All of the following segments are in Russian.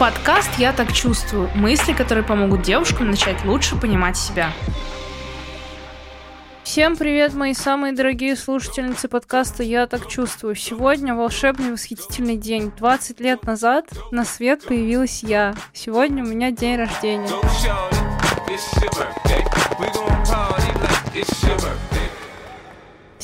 Подкаст «Я так чувствую». Мысли, которые помогут девушкам начать лучше понимать себя. Всем привет, мои самые дорогие слушательницы подкаста «Я так чувствую». Сегодня волшебный восхитительный день. 20 лет назад на свет появилась я. Сегодня у меня день рождения.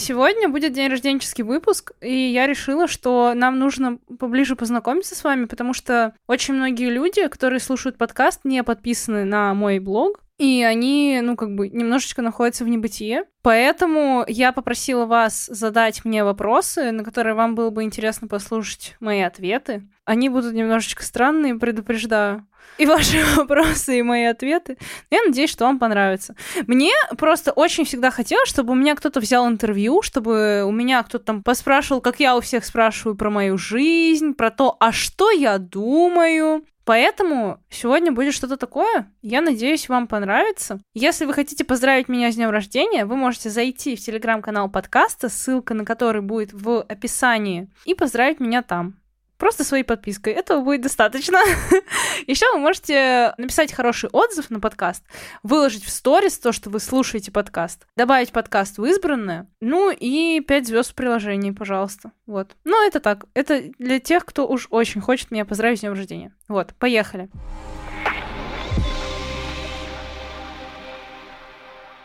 Сегодня будет день рожденческий выпуск, и я решила, что нам нужно поближе познакомиться с вами, потому что очень многие люди, которые слушают подкаст, не подписаны на мой блог, и они, ну, как бы, немножечко находятся в небытие. Поэтому я попросила вас задать мне вопросы, на которые вам было бы интересно послушать мои ответы. Они будут немножечко странные, предупреждаю. И ваши вопросы, и мои ответы. Я надеюсь, что вам понравится. Мне просто очень всегда хотелось, чтобы у меня кто-то взял интервью, чтобы у меня кто-то там поспрашивал, как я у всех спрашиваю про мою жизнь, про то, а что я думаю, Поэтому сегодня будет что-то такое. Я надеюсь, вам понравится. Если вы хотите поздравить меня с днем рождения, вы можете зайти в телеграм-канал подкаста, ссылка на который будет в описании, и поздравить меня там. Просто своей подпиской. Этого будет достаточно. Еще вы можете написать хороший отзыв на подкаст, выложить в сторис то, что вы слушаете подкаст, добавить подкаст в избранное, ну и 5 звезд в приложении, пожалуйста. Вот. Ну, это так. Это для тех, кто уж очень хочет меня поздравить с днем рождения. Вот, поехали.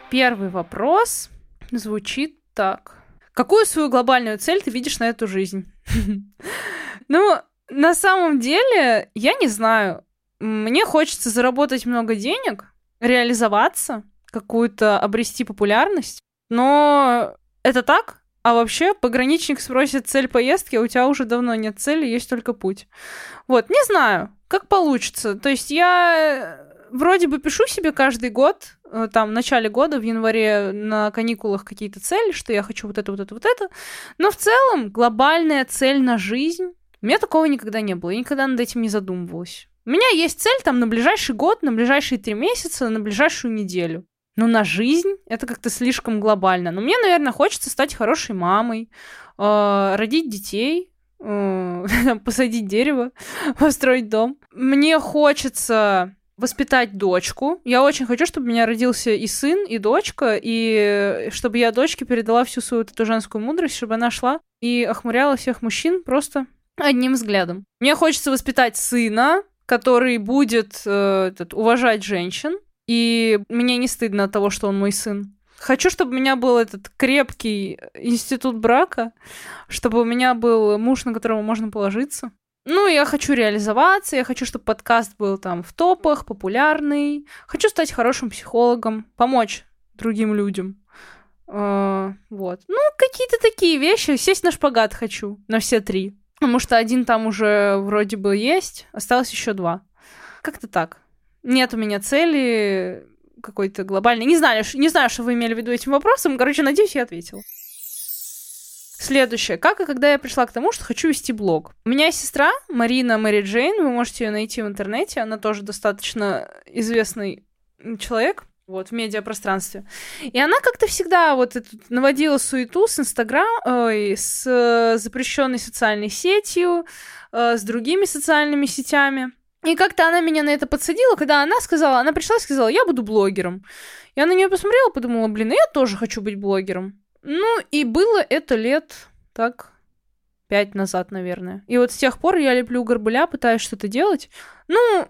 Первый вопрос звучит так. Какую свою глобальную цель ты видишь на эту жизнь? Ну, на самом деле, я не знаю. Мне хочется заработать много денег, реализоваться, какую-то обрести популярность. Но это так? А вообще, пограничник спросит цель поездки, а у тебя уже давно нет цели, есть только путь. Вот, не знаю, как получится. То есть я вроде бы пишу себе каждый год, э, там, в начале года, в январе на каникулах какие-то цели, что я хочу вот это, вот это, вот это. Но в целом глобальная цель на жизнь у меня такого никогда не было, я никогда над этим не задумывалась. У меня есть цель там на ближайший год, на ближайшие три месяца, на ближайшую неделю. Но на жизнь это как-то слишком глобально. Но мне, наверное, хочется стать хорошей мамой, э, родить детей, э, посадить дерево, построить дом. Мне хочется воспитать дочку. Я очень хочу, чтобы у меня родился и сын, и дочка, и чтобы я дочке передала всю свою эту женскую мудрость, чтобы она шла и охмуряла всех мужчин просто одним взглядом. Мне хочется воспитать сына, который будет э, этот, уважать женщин, и мне не стыдно от того, что он мой сын. Хочу, чтобы у меня был этот крепкий институт брака, чтобы у меня был муж, на которого можно положиться. Ну, я хочу реализоваться, я хочу, чтобы подкаст был там в топах, популярный. Хочу стать хорошим психологом, помочь другим людям. Uh, вот. Ну, какие-то такие вещи. Сесть на шпагат хочу на все три. Потому что один там уже вроде бы есть, осталось еще два. Как-то так. Нет у меня цели какой-то глобальной. Не знаю, не знаю, что вы имели в виду этим вопросом. Короче, надеюсь, я ответила. Следующее. Как и когда я пришла к тому, что хочу вести блог. У меня есть сестра Марина Мэри Джейн. Вы можете ее найти в интернете. Она тоже достаточно известный человек вот, в медиапространстве. И она как-то всегда вот эту, наводила суету с Инстаграм, ой, с э, запрещенной социальной сетью, э, с другими социальными сетями. И как-то она меня на это подсадила, когда она сказала, она пришла и сказала, я буду блогером. Я на нее посмотрела, подумала, блин, я тоже хочу быть блогером. Ну, и было это лет так пять назад, наверное. И вот с тех пор я леплю горбыля, пытаюсь что-то делать. Ну,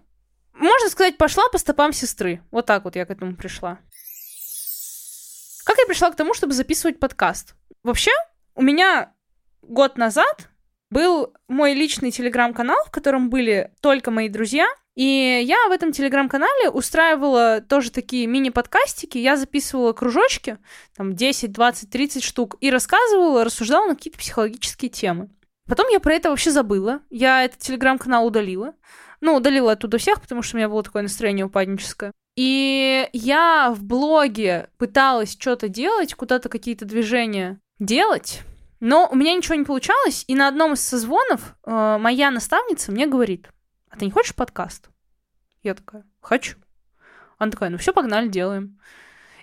можно сказать, пошла по стопам сестры. Вот так вот я к этому пришла. Как я пришла к тому, чтобы записывать подкаст? Вообще, у меня год назад был мой личный телеграм-канал, в котором были только мои друзья. И я в этом телеграм-канале устраивала тоже такие мини-подкастики. Я записывала кружочки, там 10, 20, 30 штук, и рассказывала, рассуждала на какие-то психологические темы. Потом я про это вообще забыла. Я этот телеграм-канал удалила. Ну, удалила оттуда всех, потому что у меня было такое настроение упадническое. И я в блоге пыталась что-то делать, куда-то какие-то движения делать, но у меня ничего не получалось, и на одном из созвонов э, моя наставница мне говорит, а ты не хочешь подкаст? Я такая, хочу. Она такая, ну все, погнали, делаем.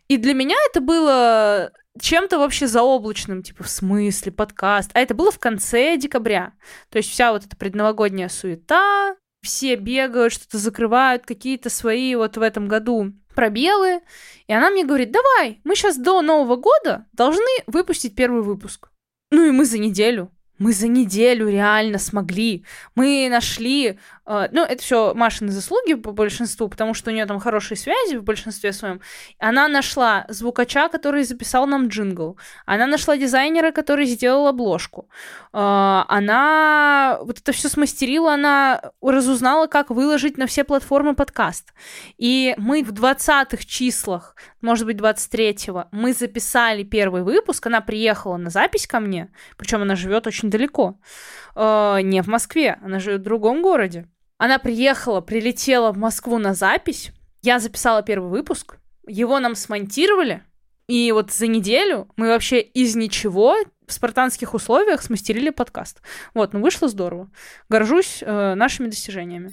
И для меня это было чем-то вообще заоблачным, типа, в смысле, подкаст. А это было в конце декабря. То есть вся вот эта предновогодняя суета, все бегают, что-то закрывают, какие-то свои вот в этом году пробелы. И она мне говорит, давай, мы сейчас до Нового года должны выпустить первый выпуск. Ну и мы за неделю мы за неделю реально смогли. Мы нашли... Э, ну, это все Машины заслуги по большинству, потому что у нее там хорошие связи в большинстве своем. Она нашла звукача, который записал нам джингл. Она нашла дизайнера, который сделал обложку. Э, она вот это все смастерила, она разузнала, как выложить на все платформы подкаст. И мы в 20-х числах, может быть, 23-го, мы записали первый выпуск. Она приехала на запись ко мне, причем она живет очень далеко. Э, не в Москве, она живет в другом городе. Она приехала, прилетела в Москву на запись. Я записала первый выпуск. Его нам смонтировали. И вот за неделю мы вообще из ничего в спартанских условиях смастерили подкаст. Вот, ну вышло здорово. Горжусь э, нашими достижениями.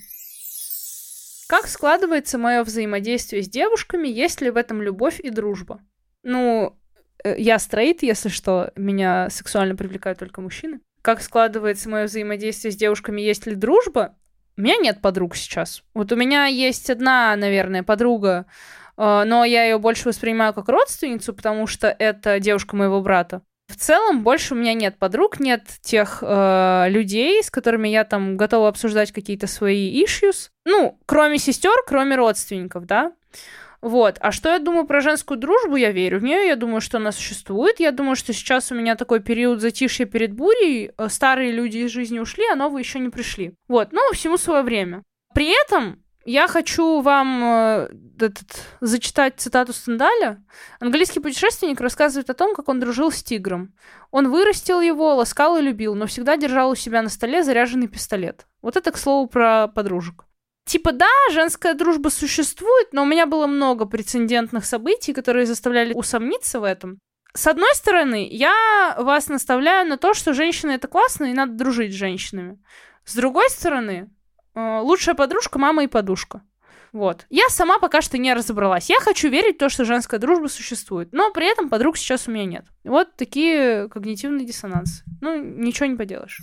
Как складывается мое взаимодействие с девушками, есть ли в этом любовь и дружба? Ну, Э, я стрейт, если что, меня сексуально привлекают только мужчины. Как складывается мое взаимодействие с девушками, есть ли дружба? У меня нет подруг сейчас. Вот у меня есть одна, наверное, подруга, э, но я ее больше воспринимаю как родственницу, потому что это девушка моего брата. В целом больше у меня нет подруг, нет тех э, людей, с которыми я там готова обсуждать какие-то свои issues. Ну, кроме сестер, кроме родственников, да. Вот. А что я думаю про женскую дружбу? Я верю в нее, я думаю, что она существует. Я думаю, что сейчас у меня такой период затишья перед бурей. Э, старые люди из жизни ушли, а новые еще не пришли. Вот. Ну, всему свое время. При этом я хочу вам э, этот, зачитать цитату Стендаля. Английский путешественник рассказывает о том, как он дружил с тигром. Он вырастил его, ласкал и любил, но всегда держал у себя на столе заряженный пистолет. Вот это, к слову, про подружек. Типа, да, женская дружба существует, но у меня было много прецедентных событий, которые заставляли усомниться в этом. С одной стороны, я вас наставляю на то, что женщины это классно, и надо дружить с женщинами. С другой стороны, э, лучшая подружка мама и подушка. Вот. Я сама пока что не разобралась. Я хочу верить в то, что женская дружба существует. Но при этом подруг сейчас у меня нет. Вот такие когнитивные диссонансы. Ну, ничего не поделаешь.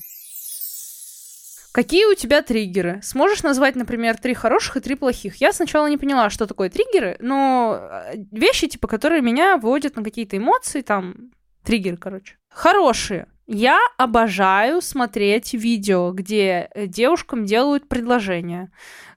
Какие у тебя триггеры? Сможешь назвать, например, три хороших и три плохих? Я сначала не поняла, что такое триггеры, но э, вещи, типа, которые меня вводят на какие-то эмоции, там, триггеры, короче. Хорошие. Я обожаю смотреть видео, где э, девушкам делают предложения,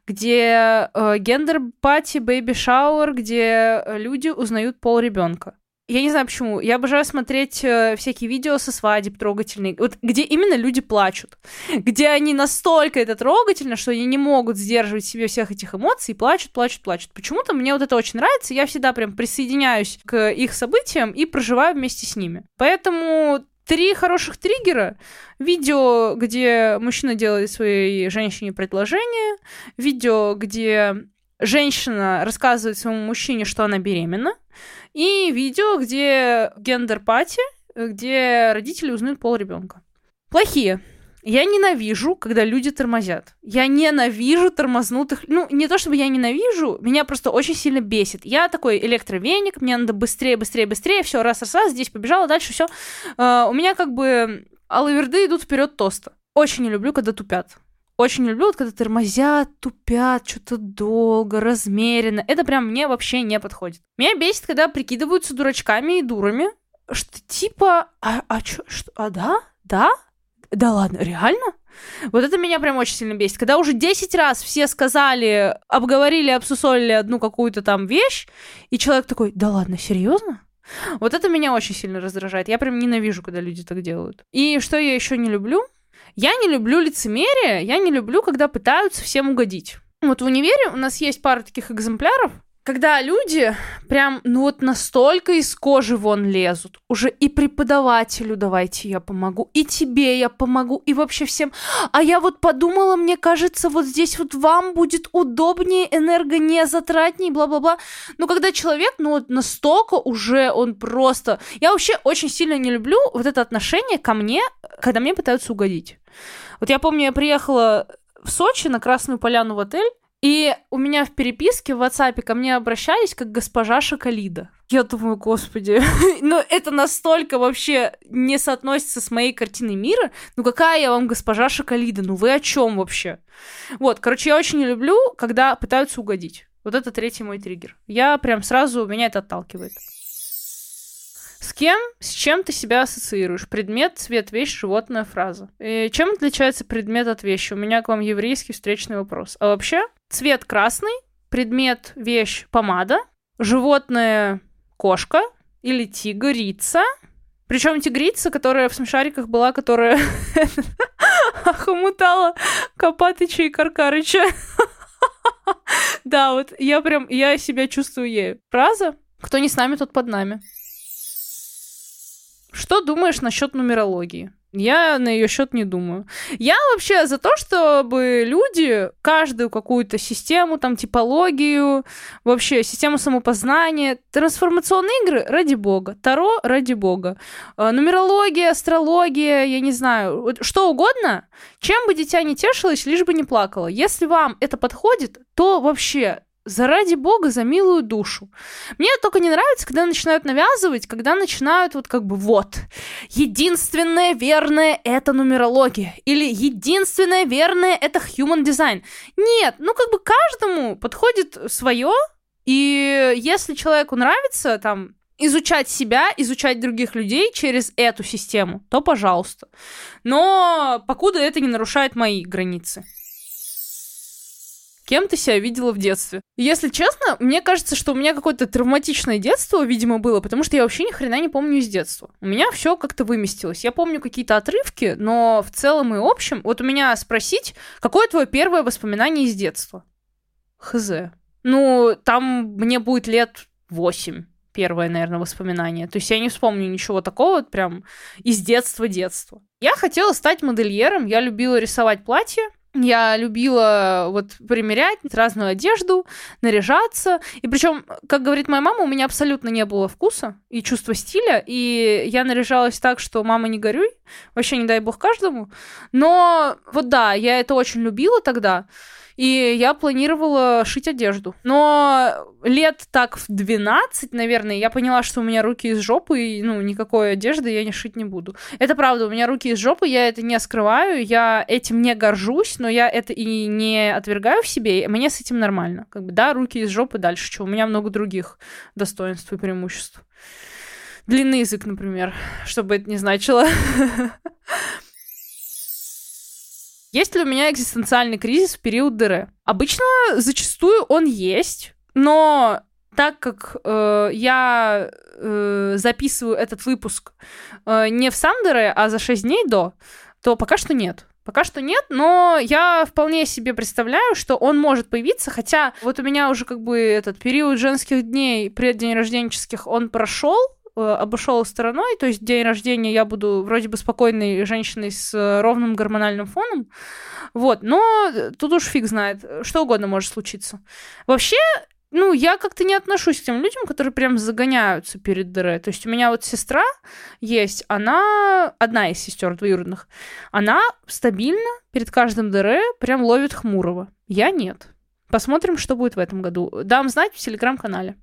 где э, gender party, baby shower, где люди узнают пол ребенка. Я не знаю почему. Я обожаю смотреть э, всякие видео со свадеб трогательные. Вот где именно люди плачут. Где они настолько это трогательно, что они не могут сдерживать себе всех этих эмоций и плачут, плачут, плачут. Почему-то мне вот это очень нравится. Я всегда прям присоединяюсь к их событиям и проживаю вместе с ними. Поэтому три хороших триггера. Видео, где мужчина делает своей женщине предложение. Видео, где женщина рассказывает своему мужчине, что она беременна. И видео, где gender party, где родители узнают пол ребенка. Плохие. Я ненавижу, когда люди тормозят. Я ненавижу тормознутых. Ну, не то чтобы я ненавижу, меня просто очень сильно бесит. Я такой электровеник, мне надо быстрее, быстрее, быстрее, все, раз, раз, раз, здесь побежала, дальше все. э, а, у меня как бы алаверды идут вперед тоста. Очень не люблю, когда тупят. Очень люблю, вот, когда тормозят, тупят, что-то долго, размеренно. Это прям мне вообще не подходит. Меня бесит, когда прикидываются дурачками и дурами. Что типа, а, а чё, что, а да? Да? Да ладно, реально? Вот это меня прям очень сильно бесит. Когда уже 10 раз все сказали, обговорили, обсусолили одну какую-то там вещь, и человек такой, да ладно, серьезно? Вот это меня очень сильно раздражает. Я прям ненавижу, когда люди так делают. И что я еще не люблю? Я не люблю лицемерие, я не люблю, когда пытаются всем угодить. Вот в универе у нас есть пара таких экземпляров, когда люди прям, ну вот настолько из кожи вон лезут, уже и преподавателю давайте я помогу, и тебе я помогу, и вообще всем. А я вот подумала, мне кажется, вот здесь вот вам будет удобнее, энергонезатратнее, бла-бла-бла. Но когда человек, ну вот настолько уже он просто... Я вообще очень сильно не люблю вот это отношение ко мне, когда мне пытаются угодить. Вот я помню, я приехала в Сочи на Красную Поляну в отель, И у меня в переписке в WhatsApp ко мне обращались как госпожа Шоколида. Я думаю, господи, ну это настолько вообще не соотносится с моей картиной мира. Ну какая я вам госпожа Шоколида? Ну вы о чем вообще? Вот, короче, я очень не люблю, когда пытаются угодить. Вот это третий мой триггер. Я прям сразу, меня это отталкивает. С кем, с чем ты себя ассоциируешь? Предмет, цвет, вещь, животное, фраза. И чем отличается предмет от вещи? У меня к вам еврейский встречный вопрос. А вообще, цвет красный, предмет, вещь, помада, животное, кошка или тигрица. Причем тигрица, которая в смешариках была, которая охомутала Копатыча и Каркарыча. Да, вот я прям, я себя чувствую ею. Фраза «Кто не с нами, тот под нами». Что думаешь насчет нумерологии? Я на ее счет не думаю. Я вообще за то, чтобы люди каждую какую-то систему, там, типологию, вообще систему самопознания, трансформационные игры ради бога, Таро ради бога, э, нумерология, астрология, я не знаю, что угодно, чем бы дитя не тешилось, лишь бы не плакало. Если вам это подходит, то вообще заради бога, за милую душу. Мне только не нравится, когда начинают навязывать, когда начинают вот как бы вот, единственное верное это нумерология, или единственное верное это human design. Нет, ну как бы каждому подходит свое, и если человеку нравится там изучать себя, изучать других людей через эту систему, то пожалуйста. Но покуда это не нарушает мои границы. Кем ты себя видела в детстве? Если честно, мне кажется, что у меня какое-то травматичное детство, видимо, было, потому что я вообще ни хрена не помню из детства. У меня все как-то выместилось. Я помню какие-то отрывки, но в целом и общем, вот у меня спросить, какое твое первое воспоминание из детства? Хз. Ну, там мне будет лет восемь первое, наверное, воспоминание. То есть я не вспомню ничего такого вот прям из детства-детства. Я хотела стать модельером, я любила рисовать платья, я любила вот примерять разную одежду, наряжаться. И причем, как говорит моя мама, у меня абсолютно не было вкуса и чувства стиля. И я наряжалась так, что мама не горюй. Вообще не дай бог каждому. Но вот да, я это очень любила тогда и я планировала шить одежду. Но лет так в 12, наверное, я поняла, что у меня руки из жопы, и, ну, никакой одежды я не шить не буду. Это правда, у меня руки из жопы, я это не скрываю, я этим не горжусь, но я это и не отвергаю в себе, и мне с этим нормально. Как бы, да, руки из жопы дальше, что у меня много других достоинств и преимуществ. Длинный язык, например, чтобы это не значило. Есть ли у меня экзистенциальный кризис в период ДР? Обычно зачастую он есть, но так как э, я э, записываю этот выпуск э, не в сам а за 6 дней до, то пока что нет. Пока что нет, но я вполне себе представляю, что он может появиться, хотя вот у меня уже как бы этот период женских дней, преддень рожденческих, он прошел, обошел стороной, то есть день рождения я буду вроде бы спокойной женщиной с э, ровным гормональным фоном, вот, но тут уж фиг знает, что угодно может случиться. Вообще, ну, я как-то не отношусь к тем людям, которые прям загоняются перед ДР. То есть у меня вот сестра есть, она, одна из сестер двоюродных, она стабильно перед каждым ДР прям ловит хмурого. Я нет. Посмотрим, что будет в этом году. Дам знать в телеграм-канале.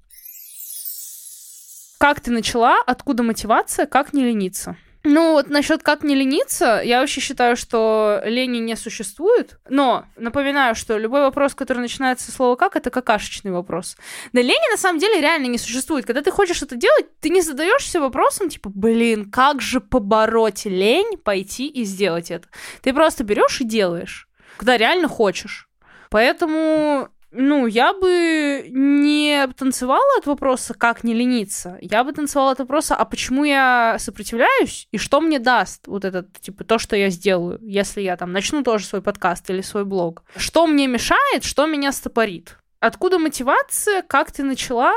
Как ты начала? Откуда мотивация? Как не лениться? Ну, вот насчет как не лениться, я вообще считаю, что лени не существует. Но напоминаю, что любой вопрос, который начинается со слова как, это какашечный вопрос. Да лени на самом деле реально не существует. Когда ты хочешь это делать, ты не задаешься вопросом, типа, блин, как же побороть лень, пойти и сделать это. Ты просто берешь и делаешь, когда реально хочешь. Поэтому ну, я бы не танцевала от вопроса, как не лениться. Я бы танцевала от вопроса, а почему я сопротивляюсь и что мне даст вот этот, типа, то, что я сделаю, если я там начну тоже свой подкаст или свой блог. Что мне мешает, что меня стопорит. Откуда мотивация, как ты начала?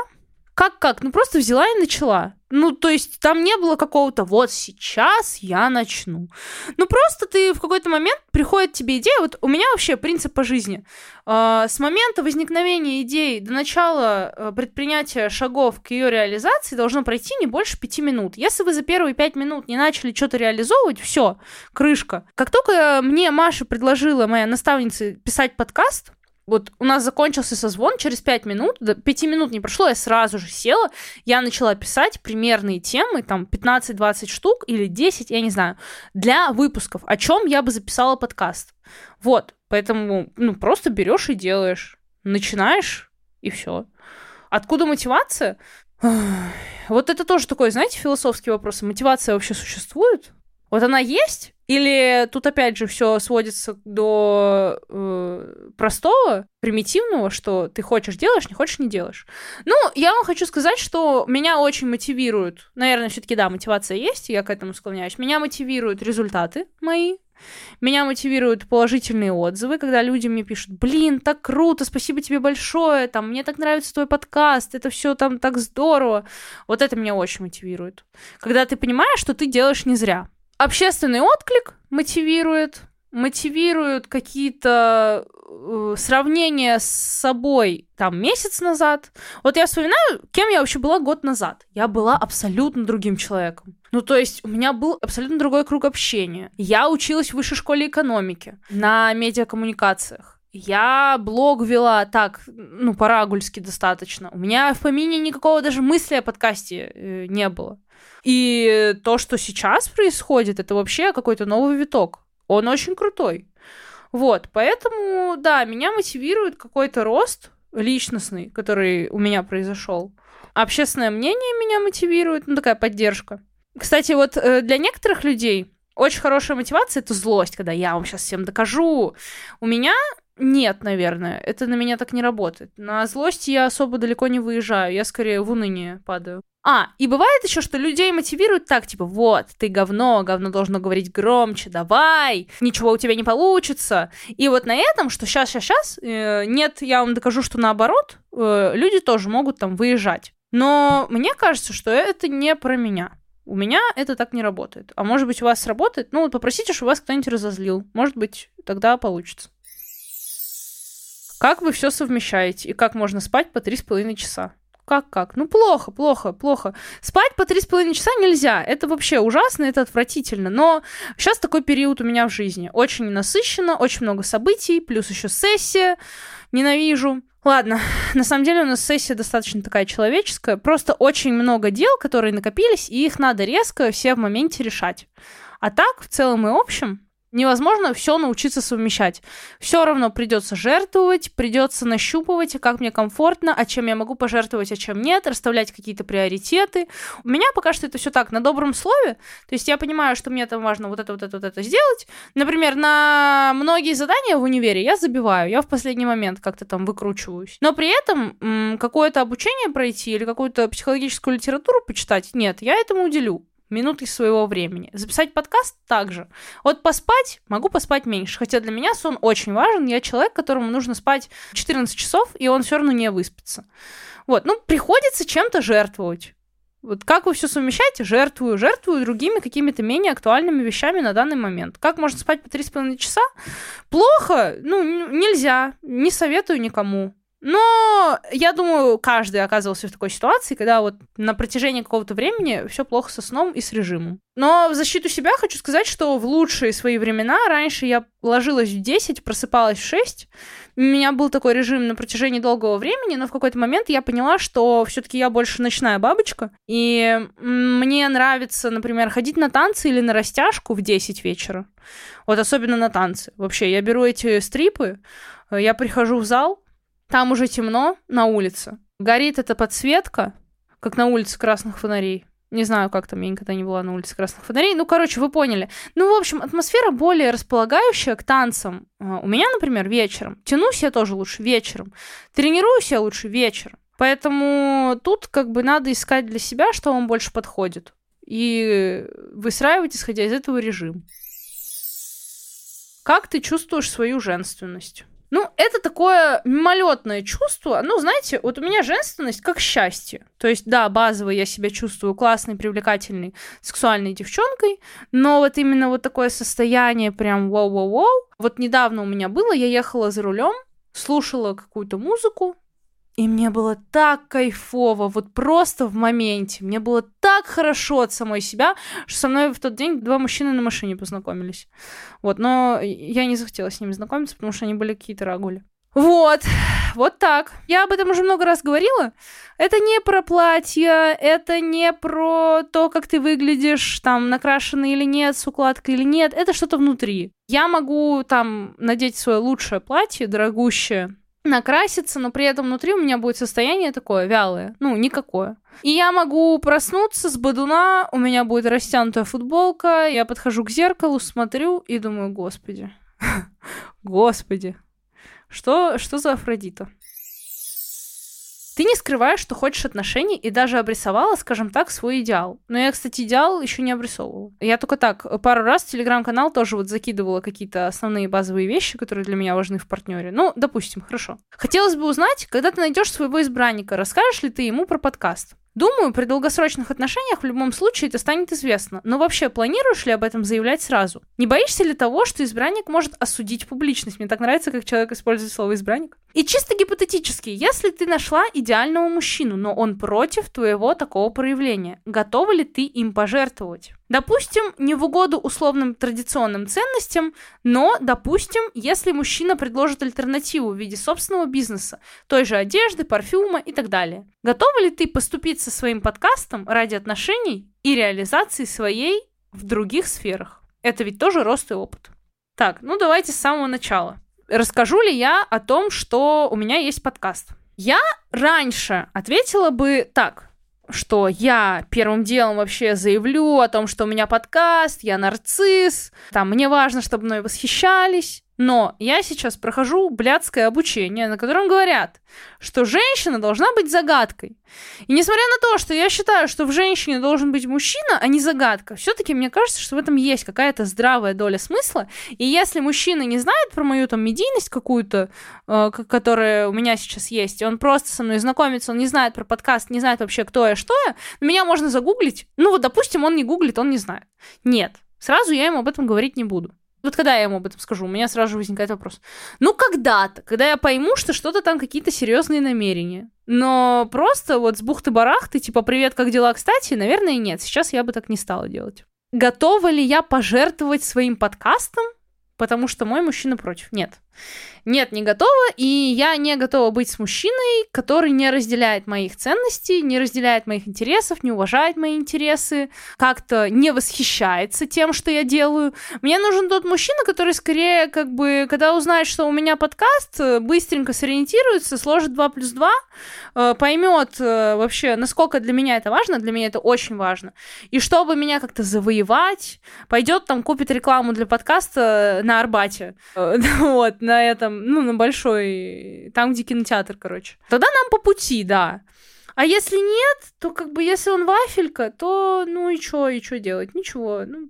Как-как? Ну, просто взяла и начала. Ну, то есть там не было какого-то «вот сейчас я начну». Ну, просто ты в какой-то момент приходит тебе идея. Вот у меня вообще принцип по жизни. Э, с момента возникновения идеи до начала э, предпринятия шагов к ее реализации должно пройти не больше пяти минут. Если вы за первые пять минут не начали что-то реализовывать, все, крышка. Как только мне Маша предложила, моя наставница, писать подкаст, вот у нас закончился созвон через 5 минут, до 5 минут не прошло, я сразу же села, я начала писать примерные темы, там 15-20 штук или 10, я не знаю, для выпусков, о чем я бы записала подкаст. Вот, поэтому, ну, просто берешь и делаешь, начинаешь, и все. Откуда мотивация? Вот это тоже такой, знаете, философский вопрос. Мотивация вообще существует? Вот она есть? Или тут опять же все сводится до э, простого, примитивного, что ты хочешь делаешь, не хочешь не делаешь. Ну, я вам хочу сказать, что меня очень мотивируют. Наверное, все-таки да, мотивация есть, я к этому склоняюсь. Меня мотивируют результаты мои. Меня мотивируют положительные отзывы, когда люди мне пишут, блин, так круто, спасибо тебе большое, там, мне так нравится твой подкаст, это все там так здорово. Вот это меня очень мотивирует. Когда ты понимаешь, что ты делаешь не зря. Общественный отклик мотивирует, мотивируют какие-то э, сравнения с собой там месяц назад. Вот я вспоминаю, кем я вообще была год назад. Я была абсолютно другим человеком. Ну, то есть у меня был абсолютно другой круг общения. Я училась в высшей школе экономики на медиакоммуникациях. Я блог вела так, ну, по-рагульски достаточно. У меня в помине никакого даже мысли о подкасте э, не было. И то, что сейчас происходит, это вообще какой-то новый виток. Он очень крутой. Вот, поэтому, да, меня мотивирует какой-то рост личностный, который у меня произошел. Общественное мнение меня мотивирует, ну, такая поддержка. Кстати, вот э, для некоторых людей очень хорошая мотивация — это злость, когда я вам сейчас всем докажу. У меня нет, наверное. Это на меня так не работает. На злости я особо далеко не выезжаю. Я скорее в уныние падаю. А, и бывает еще, что людей мотивируют так, типа, вот, ты говно, говно должно говорить громче, давай, ничего у тебя не получится. И вот на этом, что сейчас, сейчас, сейчас, э, нет, я вам докажу, что наоборот, э, люди тоже могут там выезжать. Но мне кажется, что это не про меня. У меня это так не работает. А может быть, у вас работает? Ну, вот попросите, чтобы вас кто-нибудь разозлил. Может быть, тогда получится. Как вы все совмещаете? И как можно спать по три с половиной часа? Как, как? Ну, плохо, плохо, плохо. Спать по три с половиной часа нельзя. Это вообще ужасно, это отвратительно. Но сейчас такой период у меня в жизни. Очень насыщенно, очень много событий, плюс еще сессия. Ненавижу. Ладно, на самом деле у нас сессия достаточно такая человеческая. Просто очень много дел, которые накопились, и их надо резко все в моменте решать. А так, в целом и общем, Невозможно все научиться совмещать. Все равно придется жертвовать, придется нащупывать, как мне комфортно, а чем я могу пожертвовать, а чем нет, расставлять какие-то приоритеты. У меня пока что это все так, на добром слове. То есть я понимаю, что мне там важно вот это, вот это, вот это сделать. Например, на многие задания в универе я забиваю, я в последний момент как-то там выкручиваюсь. Но при этом какое-то обучение пройти или какую-то психологическую литературу почитать, нет, я этому уделю минуты своего времени. Записать подкаст также. Вот поспать могу поспать меньше, хотя для меня сон очень важен. Я человек, которому нужно спать 14 часов, и он все равно не выспится. Вот, ну, приходится чем-то жертвовать. Вот как вы все совмещаете? Жертвую, жертвую другими какими-то менее актуальными вещами на данный момент. Как можно спать по 3,5 часа? Плохо? Ну, нельзя. Не советую никому. Но я думаю, каждый оказывался в такой ситуации, когда вот на протяжении какого-то времени все плохо со сном и с режимом. Но в защиту себя хочу сказать, что в лучшие свои времена раньше я ложилась в 10, просыпалась в 6. У меня был такой режим на протяжении долгого времени, но в какой-то момент я поняла, что все-таки я больше ночная бабочка. И мне нравится, например, ходить на танцы или на растяжку в 10 вечера. Вот особенно на танцы. Вообще, я беру эти стрипы, я прихожу в зал, там уже темно на улице. Горит эта подсветка, как на улице красных фонарей. Не знаю, как там, я никогда не была на улице красных фонарей. Ну, короче, вы поняли. Ну, в общем, атмосфера более располагающая к танцам. А, у меня, например, вечером. Тянусь я тоже лучше вечером. Тренируюсь я лучше вечером. Поэтому тут как бы надо искать для себя, что вам больше подходит. И выстраивать, исходя из этого, режим. Как ты чувствуешь свою женственность? Ну, это такое мимолетное чувство. Ну, знаете, вот у меня женственность как счастье. То есть, да, базово я себя чувствую классной, привлекательной, сексуальной девчонкой, но вот именно вот такое состояние прям вау-вау-вау. Вот недавно у меня было, я ехала за рулем, слушала какую-то музыку, и мне было так кайфово, вот просто в моменте. Мне было так хорошо от самой себя, что со мной в тот день два мужчины на машине познакомились. Вот, но я не захотела с ними знакомиться, потому что они были какие-то рагули. Вот, вот так. Я об этом уже много раз говорила. Это не про платье, это не про то, как ты выглядишь, там, накрашенный или нет, с укладкой или нет. Это что-то внутри. Я могу там надеть свое лучшее платье, дорогущее, накраситься, но при этом внутри у меня будет состояние такое вялое, ну, никакое. И я могу проснуться с бодуна, у меня будет растянутая футболка, я подхожу к зеркалу, смотрю и думаю, господи, господи, что, что за Афродита? Ты не скрываешь, что хочешь отношений, и даже обрисовала, скажем так, свой идеал. Но я, кстати, идеал еще не обрисовывала. Я только так, пару раз телеграм-канал тоже вот закидывала какие-то основные базовые вещи, которые для меня важны в партнере. Ну, допустим, хорошо. Хотелось бы узнать, когда ты найдешь своего избранника, расскажешь ли ты ему про подкаст? Думаю, при долгосрочных отношениях в любом случае это станет известно. Но вообще, планируешь ли об этом заявлять сразу? Не боишься ли того, что избранник может осудить публичность? Мне так нравится, как человек использует слово избранник. И чисто гипотетически, если ты нашла идеального мужчину, но он против твоего такого проявления, готова ли ты им пожертвовать? Допустим, не в угоду условным традиционным ценностям, но, допустим, если мужчина предложит альтернативу в виде собственного бизнеса, той же одежды, парфюма и так далее. Готова ли ты поступить со своим подкастом ради отношений и реализации своей в других сферах? Это ведь тоже рост и опыт. Так, ну давайте с самого начала. Расскажу ли я о том, что у меня есть подкаст? Я раньше ответила бы так что я первым делом вообще заявлю о том, что у меня подкаст, я нарцисс, там, мне важно, чтобы мной восхищались. Но я сейчас прохожу блядское обучение, на котором говорят, что женщина должна быть загадкой. И несмотря на то, что я считаю, что в женщине должен быть мужчина, а не загадка, все-таки мне кажется, что в этом есть какая-то здравая доля смысла. И если мужчина не знает про мою там медийность какую-то, э, которая у меня сейчас есть, и он просто со мной знакомится, он не знает про подкаст, не знает вообще, кто я, что я, меня можно загуглить. Ну вот, допустим, он не гуглит, он не знает. Нет, сразу я ему об этом говорить не буду. Вот когда я ему об этом скажу, у меня сразу же возникает вопрос. Ну, когда-то, когда я пойму, что что-то там какие-то серьезные намерения. Но просто вот с бухты-барахты, типа, привет, как дела, кстати, наверное, нет. Сейчас я бы так не стала делать. Готова ли я пожертвовать своим подкастом? Потому что мой мужчина против. Нет. Нет, не готова, и я не готова быть с мужчиной, который не разделяет моих ценностей, не разделяет моих интересов, не уважает мои интересы, как-то не восхищается тем, что я делаю. Мне нужен тот мужчина, который скорее, как бы, когда узнает, что у меня подкаст, быстренько сориентируется, сложит 2 плюс 2, э, поймет э, вообще, насколько для меня это важно, для меня это очень важно. И чтобы меня как-то завоевать, пойдет там, купит рекламу для подкаста на Арбате. Э, вот, на этом, ну, на большой, там, где кинотеатр, короче. Тогда нам по пути, да. А если нет, то как бы если он вафелька, то ну и что, и что делать? Ничего. Ну,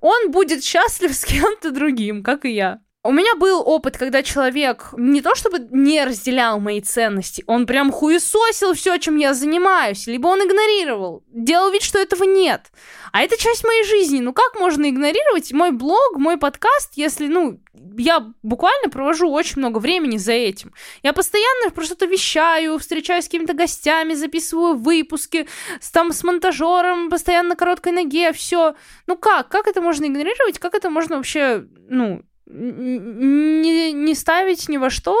он будет счастлив с кем-то другим, как и я. У меня был опыт, когда человек не то чтобы не разделял мои ценности, он прям хуесосил все, чем я занимаюсь, либо он игнорировал, делал вид, что этого нет. А это часть моей жизни. Ну как можно игнорировать мой блог, мой подкаст, если, ну, я буквально провожу очень много времени за этим. Я постоянно про что-то вещаю, встречаюсь с какими-то гостями, записываю выпуски, с, там с монтажером, постоянно на короткой ноге, все. Ну как? Как это можно игнорировать? Как это можно вообще, ну, не, не ставить ни во что,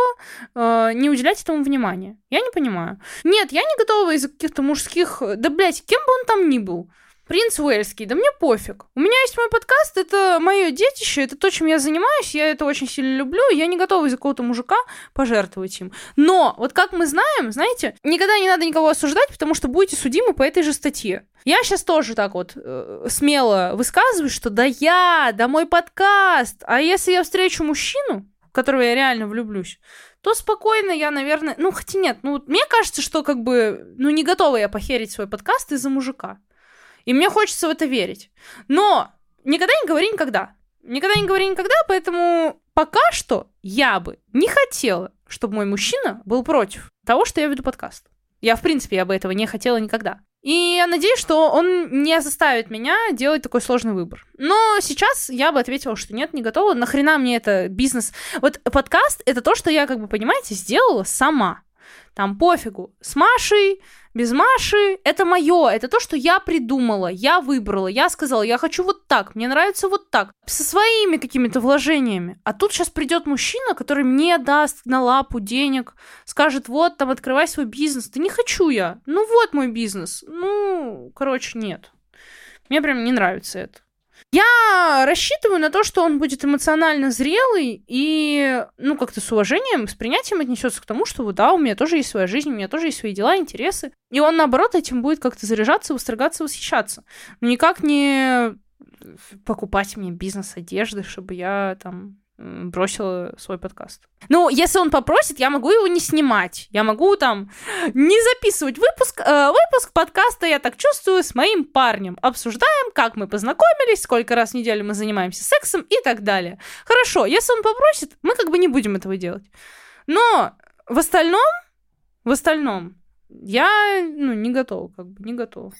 э, не уделять этому внимания. Я не понимаю. Нет, я не готова из-за каких-то мужских... Да, блядь, кем бы он там ни был. Принц Уэльский, да мне пофиг. У меня есть мой подкаст, это мое детище, это то, чем я занимаюсь, я это очень сильно люблю, я не готова из-за какого-то мужика пожертвовать им. Но, вот как мы знаем, знаете, никогда не надо никого осуждать, потому что будете судимы по этой же статье. Я сейчас тоже так вот э, смело высказываюсь, что да я, да мой подкаст, а если я встречу мужчину, в которого я реально влюблюсь, то спокойно я, наверное... Ну, хотя нет, ну, мне кажется, что как бы... Ну, не готова я похерить свой подкаст из-за мужика. И мне хочется в это верить. Но никогда не говори никогда. Никогда не говори никогда, поэтому пока что я бы не хотела, чтобы мой мужчина был против того, что я веду подкаст. Я, в принципе, я бы этого не хотела никогда. И я надеюсь, что он не заставит меня делать такой сложный выбор. Но сейчас я бы ответила, что нет, не готова. Нахрена мне это бизнес? Вот подкаст — это то, что я, как бы, понимаете, сделала сама. Там пофигу. С Машей, без Маши, это мое, это то, что я придумала, я выбрала, я сказала, я хочу вот так, мне нравится вот так, со своими какими-то вложениями. А тут сейчас придет мужчина, который мне даст на лапу денег, скажет, вот, там, открывай свой бизнес. Да не хочу я. Ну вот мой бизнес. Ну, короче, нет. Мне прям не нравится это. Я рассчитываю на то, что он будет эмоционально зрелый и, ну, как-то с уважением, с принятием отнесется к тому, что, да, у меня тоже есть своя жизнь, у меня тоже есть свои дела, интересы. И он, наоборот, этим будет как-то заряжаться, восторгаться, восхищаться. Но никак не покупать мне бизнес одежды, чтобы я там бросила свой подкаст. Ну, если он попросит, я могу его не снимать. Я могу там не записывать выпуск. Э, выпуск подкаста «Я так чувствую» с моим парнем. Обсуждаем, как мы познакомились, сколько раз в неделю мы занимаемся сексом и так далее. Хорошо, если он попросит, мы как бы не будем этого делать. Но в остальном, в остальном, я, ну, не готова, как бы, не готова.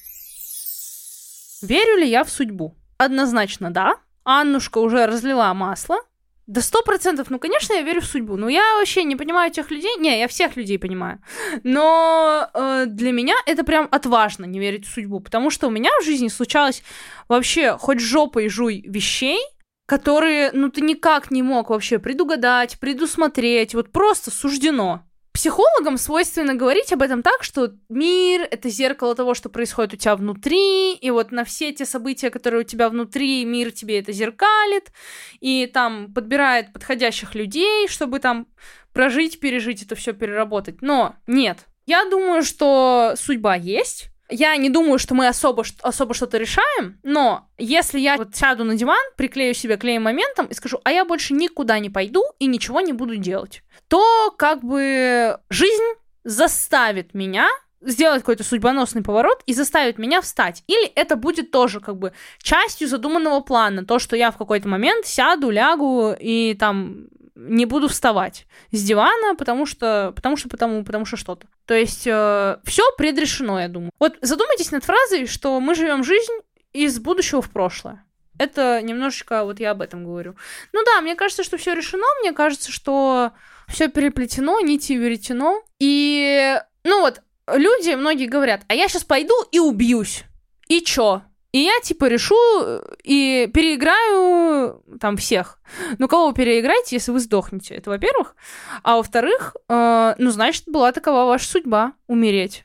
Верю ли я в судьбу? Однозначно да. Аннушка уже разлила масло, да сто процентов, ну, конечно, я верю в судьбу. Но я вообще не понимаю тех людей. Не, я всех людей понимаю. Но э, для меня это прям отважно не верить в судьбу. Потому что у меня в жизни случалось вообще хоть жопой жуй вещей, которые, ну, ты никак не мог вообще предугадать, предусмотреть. Вот просто суждено. Психологам свойственно говорить об этом так, что мир — это зеркало того, что происходит у тебя внутри, и вот на все те события, которые у тебя внутри, мир тебе это зеркалит, и там подбирает подходящих людей, чтобы там прожить, пережить это все, переработать. Но нет. Я думаю, что судьба есть, я не думаю, что мы особо, особо что-то решаем, но если я вот сяду на диван, приклею себе клеем моментом и скажу, а я больше никуда не пойду и ничего не буду делать, то как бы жизнь заставит меня сделать какой-то судьбоносный поворот и заставит меня встать. Или это будет тоже как бы частью задуманного плана. То, что я в какой-то момент сяду, лягу и там не буду вставать с дивана, потому что, потому что, потому, потому что что-то. То есть э, все предрешено, я думаю. Вот задумайтесь над фразой, что мы живем жизнь из будущего в прошлое. Это немножечко, вот я об этом говорю. Ну да, мне кажется, что все решено, мне кажется, что все переплетено, нити веретено. И, ну вот, люди, многие говорят, а я сейчас пойду и убьюсь. И чё? И я, типа, решу э, и переиграю там всех. Ну, кого вы переиграете, если вы сдохнете? Это, во-первых. А во-вторых, э, ну, значит, была такова ваша судьба — умереть.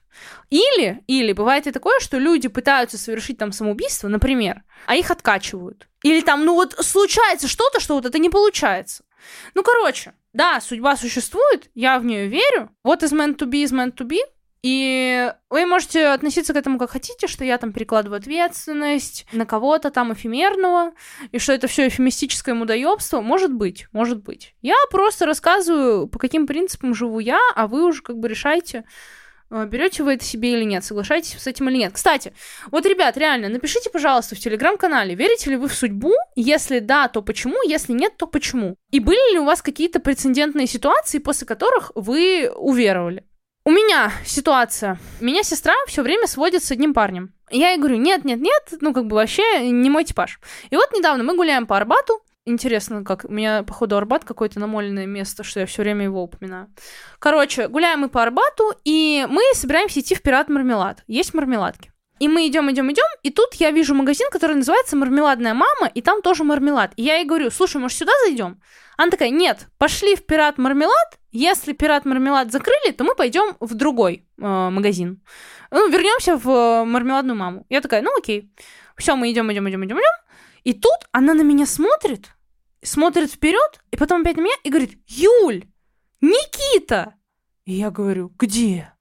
Или, или бывает и такое, что люди пытаются совершить там самоубийство, например, а их откачивают. Или там, ну вот случается что-то, что вот это не получается. Ну, короче, да, судьба существует, я в нее верю. Вот is meant to be is meant to be. И вы можете относиться к этому как хотите, что я там перекладываю ответственность на кого-то там эфемерного, и что это все эфемистическое мудоебство. Может быть, может быть. Я просто рассказываю, по каким принципам живу я, а вы уже как бы решайте, э, берете вы это себе или нет, соглашаетесь с этим или нет. Кстати, вот, ребят, реально, напишите, пожалуйста, в телеграм-канале, верите ли вы в судьбу? Если да, то почему? Если нет, то почему? И были ли у вас какие-то прецедентные ситуации, после которых вы уверовали? У меня ситуация. Меня сестра все время сводит с одним парнем. Я ей говорю, нет, нет, нет, ну как бы вообще не мой типаж. И вот недавно мы гуляем по Арбату. Интересно, как у меня, походу, Арбат какое-то намоленное место, что я все время его упоминаю. Короче, гуляем мы по Арбату, и мы собираемся идти в Пират Мармелад. Есть мармеладки. И мы идем, идем, идем, и тут я вижу магазин, который называется Мармеладная мама, и там тоже мармелад. И я ей говорю, слушай, может, сюда зайдем? Она такая, нет, пошли в Пират Мармелад. Если Пират Мармелад закрыли, то мы пойдем в другой э, магазин. Ну, вернемся в э, Мармеладную маму. Я такая, ну окей. Все, мы идем, идем, идем, идем, идем. И тут она на меня смотрит, смотрит вперед, и потом опять на меня и говорит, Юль, Никита! И я говорю, где?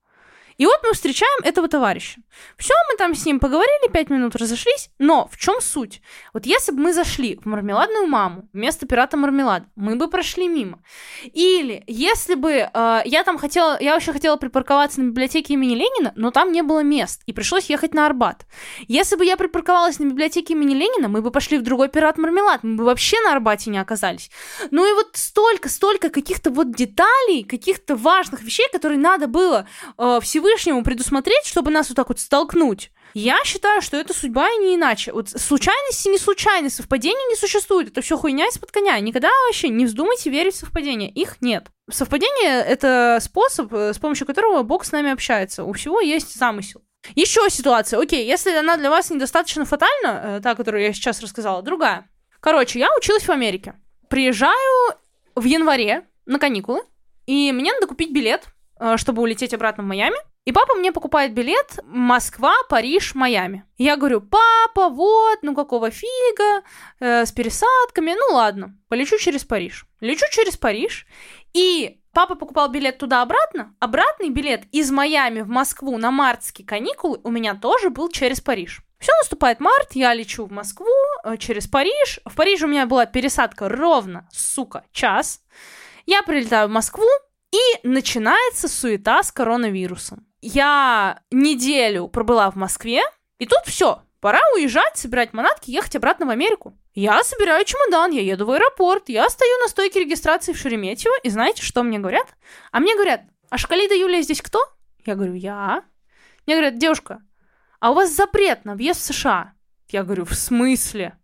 И вот мы встречаем этого товарища. Все, мы там с ним поговорили, пять минут разошлись, но в чем суть? Вот если бы мы зашли в мармеладную маму вместо пирата мармелада, мы бы прошли мимо. Или если бы э, я там хотела, я вообще хотела припарковаться на библиотеке имени Ленина, но там не было мест, и пришлось ехать на Арбат. Если бы я припарковалась на библиотеке имени Ленина, мы бы пошли в другой пират мармелад, мы бы вообще на Арбате не оказались. Ну и вот столько, столько каких-то вот деталей, каких-то важных вещей, которые надо было э, Всевышнему предусмотреть, чтобы нас вот так вот столкнуть. Я считаю, что это судьба и не иначе. Вот случайности не случайность, совпадений не существует. Это все хуйня из-под коня. Никогда вообще не вздумайте верить в совпадения. Их нет. Совпадение — это способ, э, с помощью которого Бог с нами общается. У всего есть замысел. Еще ситуация. Окей, если она для вас недостаточно фатальна, э, та, которую я сейчас рассказала, другая. Короче, я училась в Америке. Приезжаю в январе на каникулы, и мне надо купить билет, э, чтобы улететь обратно в Майами. И папа мне покупает билет Москва, Париж, Майами. Я говорю, папа, вот, ну какого фига, э, с пересадками, ну ладно, полечу через Париж. Лечу через Париж, и папа покупал билет туда-обратно. Обратный билет из Майами в Москву на мартские каникулы у меня тоже был через Париж. Все, наступает март, я лечу в Москву э, через Париж. В Париже у меня была пересадка ровно, сука, час. Я прилетаю в Москву, и начинается суета с коронавирусом. Я неделю пробыла в Москве, и тут все, пора уезжать, собирать манатки, ехать обратно в Америку. Я собираю чемодан, я еду в аэропорт, я стою на стойке регистрации в Шереметьево, и знаете, что мне говорят? А мне говорят, а Шкалида Юлия здесь кто? Я говорю, я. Мне говорят, девушка, а у вас запрет на въезд в США. Я говорю, в смысле?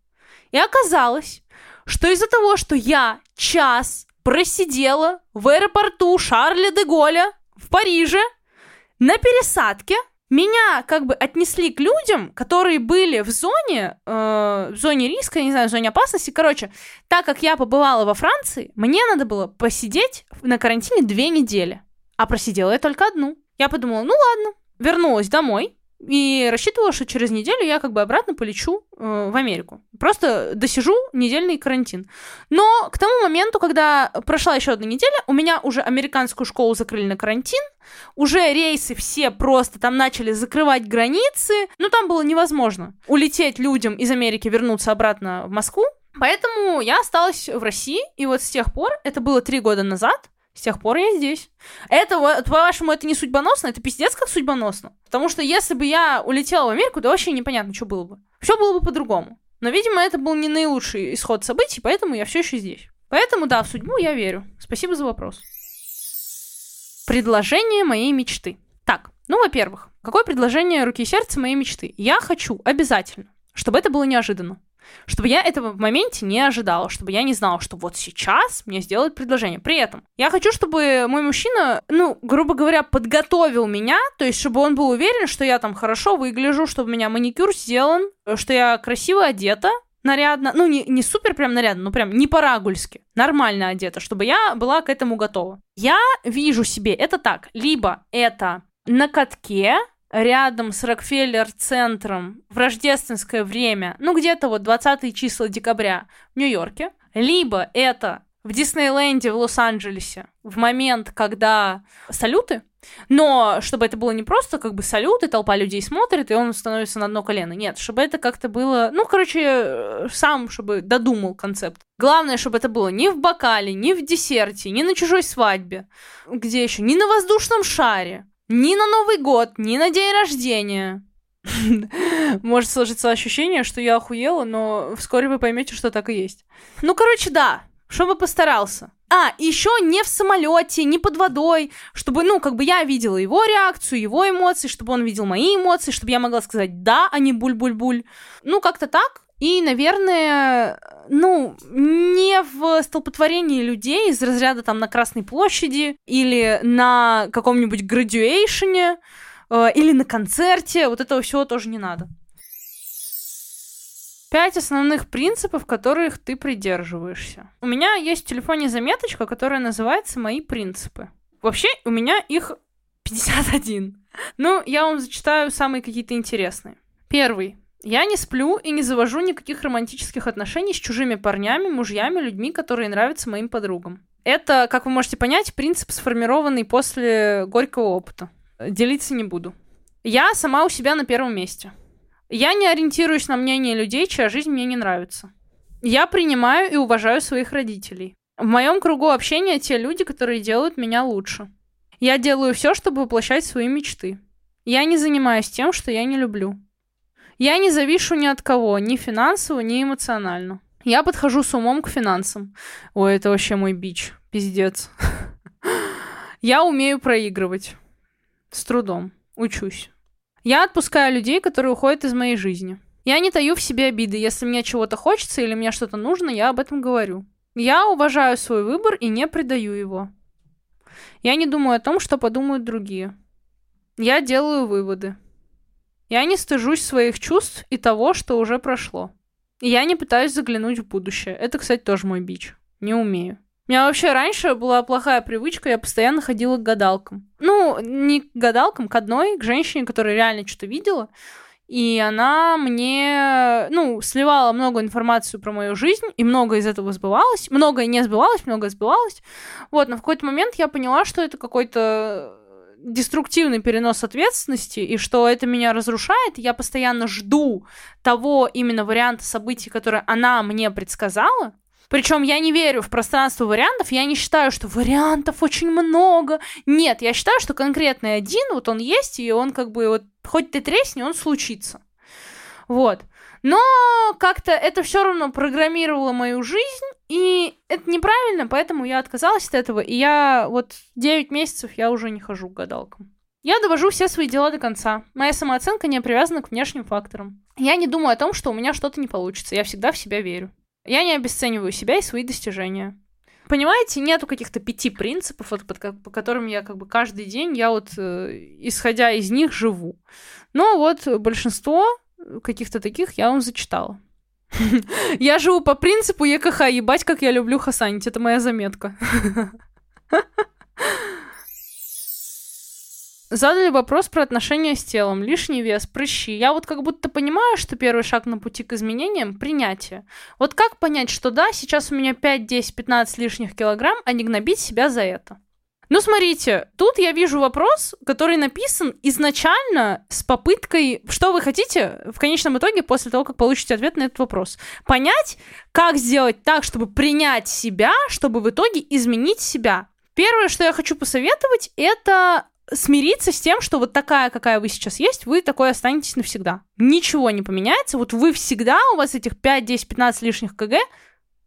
И оказалось, что из-за того, что я час просидела в аэропорту Шарля де Голля в Париже на пересадке, меня как бы отнесли к людям, которые были в зоне, э, в зоне риска, не знаю, в зоне опасности. Короче, так как я побывала во Франции, мне надо было посидеть на карантине две недели. А просидела я только одну. Я подумала, ну ладно, вернулась домой, и рассчитывала, что через неделю я как бы обратно полечу э, в Америку. Просто досижу недельный карантин. Но к тому моменту, когда прошла еще одна неделя, у меня уже американскую школу закрыли на карантин, уже рейсы все просто там начали закрывать границы, ну там было невозможно улететь людям из Америки, вернуться обратно в Москву. Поэтому я осталась в России, и вот с тех пор, это было три года назад, с тех пор я здесь. Это, по-вашему, это не судьбоносно? Это пиздец как судьбоносно. Потому что если бы я улетела в Америку, то вообще непонятно, что было бы. Все было бы по-другому. Но, видимо, это был не наилучший исход событий, поэтому я все еще здесь. Поэтому, да, в судьбу я верю. Спасибо за вопрос. Предложение моей мечты. Так, ну, во-первых, какое предложение руки и сердца моей мечты? Я хочу обязательно, чтобы это было неожиданно. Чтобы я этого в моменте не ожидала, чтобы я не знала, что вот сейчас мне сделают предложение. При этом я хочу, чтобы мой мужчина, ну, грубо говоря, подготовил меня, то есть чтобы он был уверен, что я там хорошо выгляжу, чтобы у меня маникюр сделан, что я красиво одета, нарядно, ну, не, не супер прям нарядно, но прям не по-рагульски, нормально одета, чтобы я была к этому готова. Я вижу себе это так, либо это на катке, рядом с Рокфеллер-центром в рождественское время, ну где-то вот 20 числа декабря в Нью-Йорке, либо это в Диснейленде в Лос-Анджелесе в момент, когда салюты, но чтобы это было не просто как бы салют, и толпа людей смотрит, и он становится на одно колено. Нет, чтобы это как-то было... Ну, короче, сам, чтобы додумал концепт. Главное, чтобы это было не в бокале, не в десерте, не на чужой свадьбе. Где еще? Не на воздушном шаре. Ни на Новый год, ни на день рождения. Может сложиться ощущение, что я охуела, но вскоре вы поймете, что так и есть. Ну, короче, да, чтобы постарался. А, еще не в самолете, не под водой, чтобы, ну, как бы я видела его реакцию, его эмоции, чтобы он видел мои эмоции, чтобы я могла сказать «да», а не «буль-буль-буль». Ну, как-то так. И, наверное, ну, не в столпотворении людей из разряда там на Красной площади или на каком-нибудь градуэйшене э, или на концерте. Вот этого всего тоже не надо. Пять основных принципов, которых ты придерживаешься. У меня есть в телефоне заметочка, которая называется «Мои принципы». Вообще, у меня их 51. Ну, я вам зачитаю самые какие-то интересные. Первый. Я не сплю и не завожу никаких романтических отношений с чужими парнями, мужьями, людьми, которые нравятся моим подругам. Это, как вы можете понять, принцип, сформированный после горького опыта. Делиться не буду. Я сама у себя на первом месте. Я не ориентируюсь на мнение людей, чья жизнь мне не нравится. Я принимаю и уважаю своих родителей. В моем кругу общения те люди, которые делают меня лучше. Я делаю все, чтобы воплощать свои мечты. Я не занимаюсь тем, что я не люблю. Я не завишу ни от кого, ни финансово, ни эмоционально. Я подхожу с умом к финансам. Ой, это вообще мой бич. Пиздец. Я умею проигрывать. С трудом. Учусь. Я отпускаю людей, которые уходят из моей жизни. Я не таю в себе обиды. Если мне чего-то хочется или мне что-то нужно, я об этом говорю. Я уважаю свой выбор и не предаю его. Я не думаю о том, что подумают другие. Я делаю выводы. Я не стыжусь своих чувств и того, что уже прошло. И я не пытаюсь заглянуть в будущее. Это, кстати, тоже мой бич. Не умею. У меня вообще раньше была плохая привычка, я постоянно ходила к гадалкам. Ну, не к гадалкам, к одной, к женщине, которая реально что-то видела. И она мне, ну, сливала много информации про мою жизнь, и много из этого сбывалось. Многое не сбывалось, многое сбывалось. Вот, но в какой-то момент я поняла, что это какой-то деструктивный перенос ответственности, и что это меня разрушает. Я постоянно жду того именно варианта событий, который она мне предсказала, причем я не верю в пространство вариантов, я не считаю, что вариантов очень много. Нет, я считаю, что конкретный один, вот он есть, и он как бы вот хоть ты тресни, он случится. Вот. Но как-то это все равно программировало мою жизнь, и это неправильно, поэтому я отказалась от этого, и я вот 9 месяцев я уже не хожу к гадалкам. Я довожу все свои дела до конца. Моя самооценка не привязана к внешним факторам. Я не думаю о том, что у меня что-то не получится. Я всегда в себя верю. Я не обесцениваю себя и свои достижения. Понимаете, нету каких-то пяти принципов, вот, по которым я как бы каждый день, я вот, э, исходя из них, живу. Но вот большинство каких-то таких я вам зачитала. Я живу по принципу ЕКХ, ебать, как я люблю хасанить. Это моя заметка. Задали вопрос про отношения с телом, лишний вес, прыщи. Я вот как будто понимаю, что первый шаг на пути к изменениям — принятие. Вот как понять, что да, сейчас у меня 5, 10, 15 лишних килограмм, а не гнобить себя за это? Ну, смотрите, тут я вижу вопрос, который написан изначально с попыткой, что вы хотите в конечном итоге после того, как получите ответ на этот вопрос. Понять, как сделать так, чтобы принять себя, чтобы в итоге изменить себя. Первое, что я хочу посоветовать, это смириться с тем, что вот такая, какая вы сейчас есть, вы такой останетесь навсегда. Ничего не поменяется. Вот вы всегда, у вас этих 5, 10, 15 лишних кг,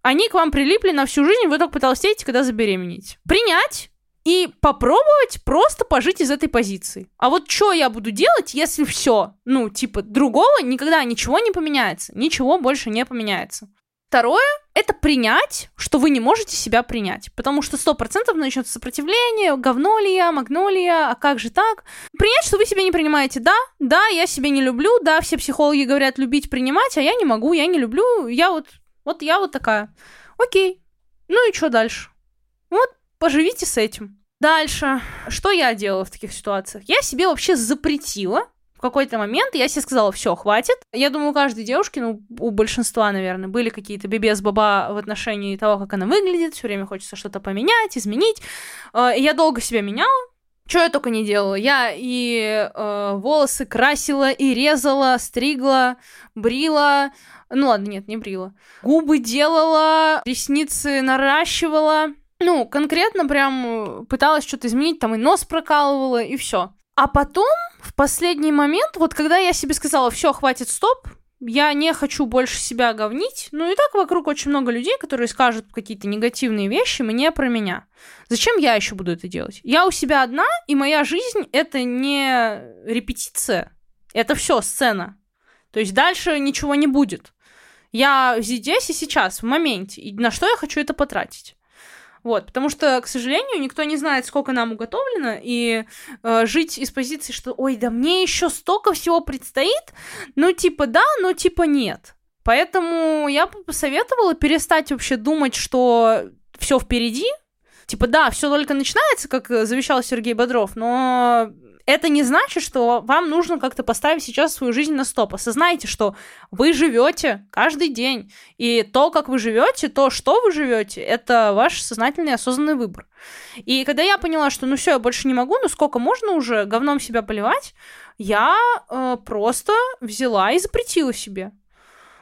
они к вам прилипли на всю жизнь, вы только потолстеете, когда забеременеете. Принять и попробовать просто пожить из этой позиции. А вот что я буду делать, если все, ну, типа, другого никогда ничего не поменяется, ничего больше не поменяется. Второе — это принять, что вы не можете себя принять. Потому что сто процентов начнется сопротивление, говно ли я, магно ли я, а как же так? Принять, что вы себя не принимаете. Да, да, я себя не люблю, да, все психологи говорят любить, принимать, а я не могу, я не люблю, я вот, вот я вот такая. Окей, ну и что дальше? Вот, поживите с этим. Дальше, что я делала в таких ситуациях? Я себе вообще запретила в какой-то момент я себе сказала, все, хватит. Я думаю, у каждой девушки, ну, у большинства, наверное, были какие-то бебес-баба в отношении того, как она выглядит, все время хочется что-то поменять, изменить. Э, я долго себя меняла, что я только не делала. Я и э, волосы красила, и резала, стригла, брила. Ну ладно, нет, не брила. Губы делала, ресницы наращивала. Ну, конкретно прям пыталась что-то изменить, там и нос прокалывала, и все. А потом, в последний момент, вот когда я себе сказала, все, хватит, стоп, я не хочу больше себя говнить. Ну и так вокруг очень много людей, которые скажут какие-то негативные вещи мне про меня. Зачем я еще буду это делать? Я у себя одна, и моя жизнь это не репетиция, это все сцена. То есть дальше ничего не будет. Я здесь и сейчас, в моменте. И на что я хочу это потратить? Вот, потому что, к сожалению, никто не знает, сколько нам уготовлено, и э, жить из позиции, что, ой, да мне еще столько всего предстоит, ну, типа да, но типа нет. Поэтому я бы посоветовала перестать вообще думать, что все впереди. Типа, да, все только начинается, как завещал Сергей Бодров, но это не значит, что вам нужно как-то поставить сейчас свою жизнь на стоп. Осознайте, что вы живете каждый день. И то, как вы живете, то, что вы живете, это ваш сознательный осознанный выбор. И когда я поняла, что ну все, я больше не могу, ну сколько можно уже говном себя поливать, я э, просто взяла и запретила себе.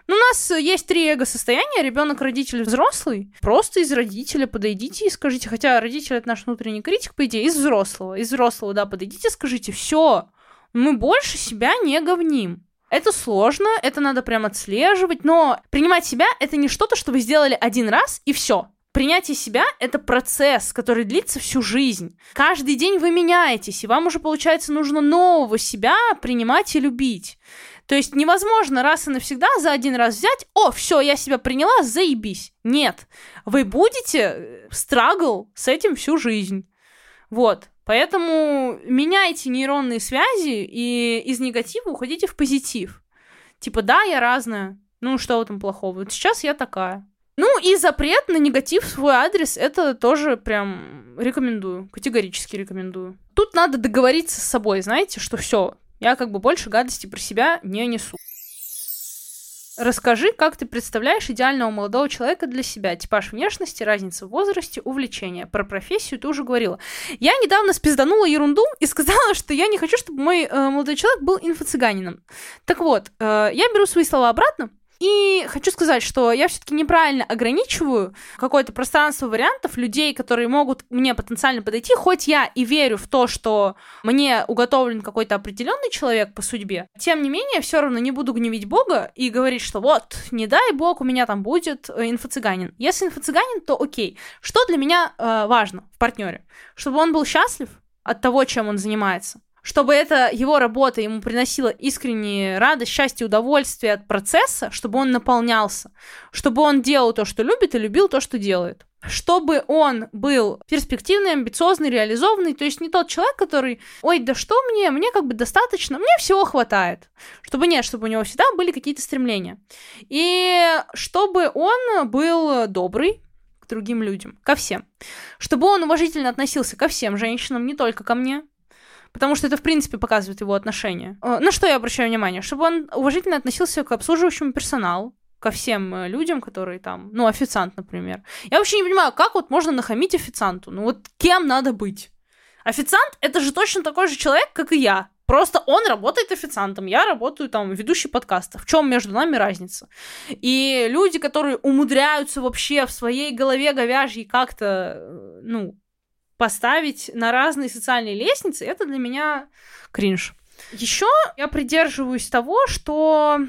Ну, у нас есть три эго-состояния. Ребенок, родитель, взрослый. Просто из родителя подойдите и скажите. Хотя родитель это наш внутренний критик, по идее, из взрослого. Из взрослого, да, подойдите и скажите, все, мы больше себя не говним. Это сложно, это надо прям отслеживать, но принимать себя это не что-то, что вы сделали один раз и все. Принятие себя — это процесс, который длится всю жизнь. Каждый день вы меняетесь, и вам уже, получается, нужно нового себя принимать и любить. То есть невозможно раз и навсегда за один раз взять, о, все, я себя приняла, заебись. Нет, вы будете страгл с этим всю жизнь. Вот. Поэтому меняйте нейронные связи и из негатива уходите в позитив. Типа, да, я разная. Ну, что в этом плохого? Вот сейчас я такая. Ну и запрет на негатив в свой адрес, это тоже прям рекомендую, категорически рекомендую. Тут надо договориться с собой, знаете, что все, я как бы больше гадости про себя не несу. Расскажи, как ты представляешь идеального молодого человека для себя. Типаж внешности, разница в возрасте, увлечения. Про профессию ты уже говорила. Я недавно спизданула ерунду и сказала, что я не хочу, чтобы мой э, молодой человек был инфо-цыганином. Так вот, э, я беру свои слова обратно. И хочу сказать, что я все-таки неправильно ограничиваю какое-то пространство вариантов людей, которые могут мне потенциально подойти, хоть я и верю в то, что мне уготовлен какой-то определенный человек по судьбе. Тем не менее, все равно не буду гневить Бога и говорить, что вот, не дай Бог, у меня там будет э, инфо-цыганин. Если инфо-цыганин, то окей. Что для меня э, важно в партнере? Чтобы он был счастлив от того, чем он занимается чтобы эта его работа ему приносила искреннюю радость, счастье, удовольствие от процесса, чтобы он наполнялся, чтобы он делал то, что любит, и любил то, что делает. Чтобы он был перспективный, амбициозный, реализованный, то есть не тот человек, который, ой, да что мне, мне как бы достаточно, мне всего хватает. Чтобы нет, чтобы у него всегда были какие-то стремления. И чтобы он был добрый, к другим людям, ко всем. Чтобы он уважительно относился ко всем женщинам, не только ко мне, потому что это, в принципе, показывает его отношение. Э, на что я обращаю внимание? Чтобы он уважительно относился к обслуживающему персоналу, ко всем э, людям, которые там, ну, официант, например. Я вообще не понимаю, как вот можно нахамить официанту? Ну, вот кем надо быть? Официант — это же точно такой же человек, как и я. Просто он работает официантом, я работаю там ведущей подкаста. В чем между нами разница? И люди, которые умудряются вообще в своей голове говяжьей как-то, э, ну, поставить на разные социальные лестницы, это для меня кринж. Еще я придерживаюсь того, что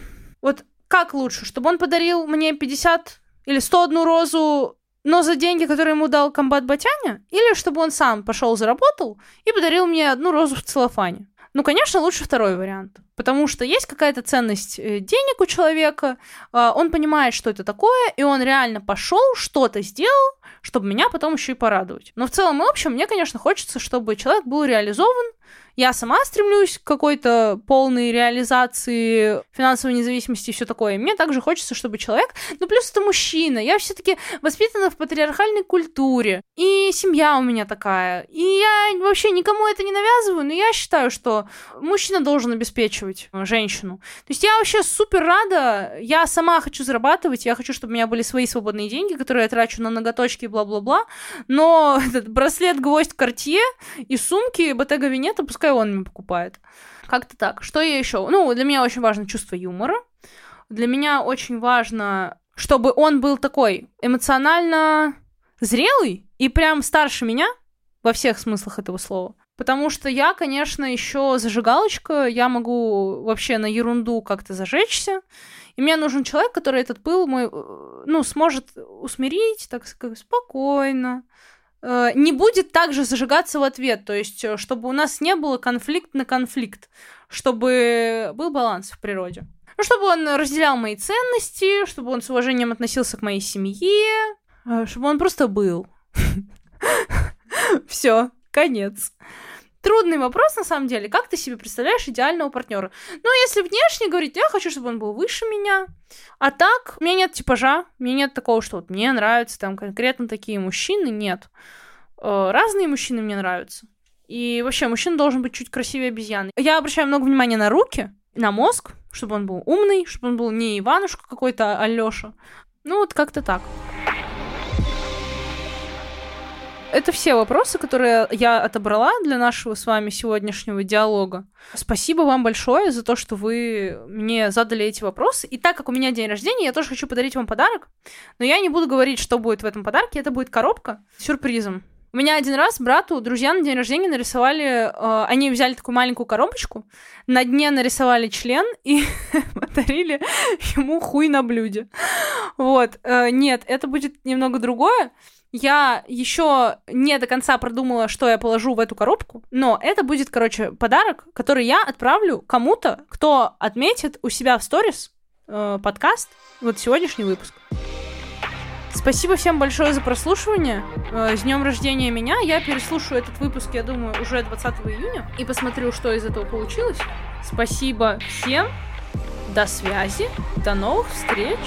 вот как лучше, чтобы он подарил мне 50 или 101 розу, но за деньги, которые ему дал комбат Батяня, или чтобы он сам пошел заработал и подарил мне одну розу в целлофане. Ну, конечно, лучше второй вариант. Потому что есть какая-то ценность э, денег у человека, а, он понимает, что это такое, и он реально пошел, что-то сделал, чтобы меня потом еще и порадовать. Но в целом и общем, мне, конечно, хочется, чтобы человек был реализован, я сама стремлюсь к какой-то полной реализации финансовой независимости и все такое. Мне также хочется, чтобы человек... Ну, плюс это мужчина. Я все-таки воспитана в патриархальной культуре. И семья у меня такая. И я вообще никому это не навязываю, но я считаю, что мужчина должен обеспечивать женщину. То есть я вообще супер рада. Я сама хочу зарабатывать. Я хочу, чтобы у меня были свои свободные деньги, которые я трачу на ноготочки и бла-бла-бла. Но этот браслет, гвоздь, кортье и сумки Veneta пускай пускай он мне покупает. Как-то так. Что я еще? Ну, для меня очень важно чувство юмора. Для меня очень важно, чтобы он был такой эмоционально зрелый и прям старше меня во всех смыслах этого слова. Потому что я, конечно, еще зажигалочка, я могу вообще на ерунду как-то зажечься. И мне нужен человек, который этот пыл мой, э, ну, сможет усмирить, так сказать, спокойно, Э, не будет также зажигаться в ответ, то есть э, чтобы у нас не было конфликт на конфликт, чтобы был баланс в природе. Ну, чтобы он разделял мои ценности, чтобы он с уважением относился к моей семье, чтобы он просто был. Все, конец. Трудный вопрос, на самом деле. Как ты себе представляешь идеального партнера? Ну, если внешне говорить, я хочу, чтобы он был выше меня. А так, у меня нет типажа. У меня нет такого, что вот мне нравятся там конкретно такие мужчины. Нет. Э, разные мужчины мне нравятся. И вообще, мужчина должен быть чуть красивее обезьяны. Я обращаю много внимания на руки, на мозг, чтобы он был умный, чтобы он был не Иванушка какой-то, а Лёша. Ну, вот как-то так это все вопросы, которые я отобрала для нашего с вами сегодняшнего диалога. Спасибо вам большое за то, что вы мне задали эти вопросы. И так как у меня день рождения, я тоже хочу подарить вам подарок. Но я не буду говорить, что будет в этом подарке. Это будет коробка с сюрпризом. У меня один раз брату друзья на день рождения нарисовали, э, они взяли такую маленькую коробочку, на дне нарисовали член и подарили ему хуй на блюде. Вот, э, нет, это будет немного другое. Я еще не до конца продумала, что я положу в эту коробку, но это будет, короче, подарок, который я отправлю кому-то, кто отметит у себя в сторис э, подкаст, вот сегодняшний выпуск. Спасибо всем большое за прослушивание. Э, с днем рождения меня. Я переслушаю этот выпуск, я думаю, уже 20 июня и посмотрю, что из этого получилось. Спасибо всем. До связи. До новых встреч.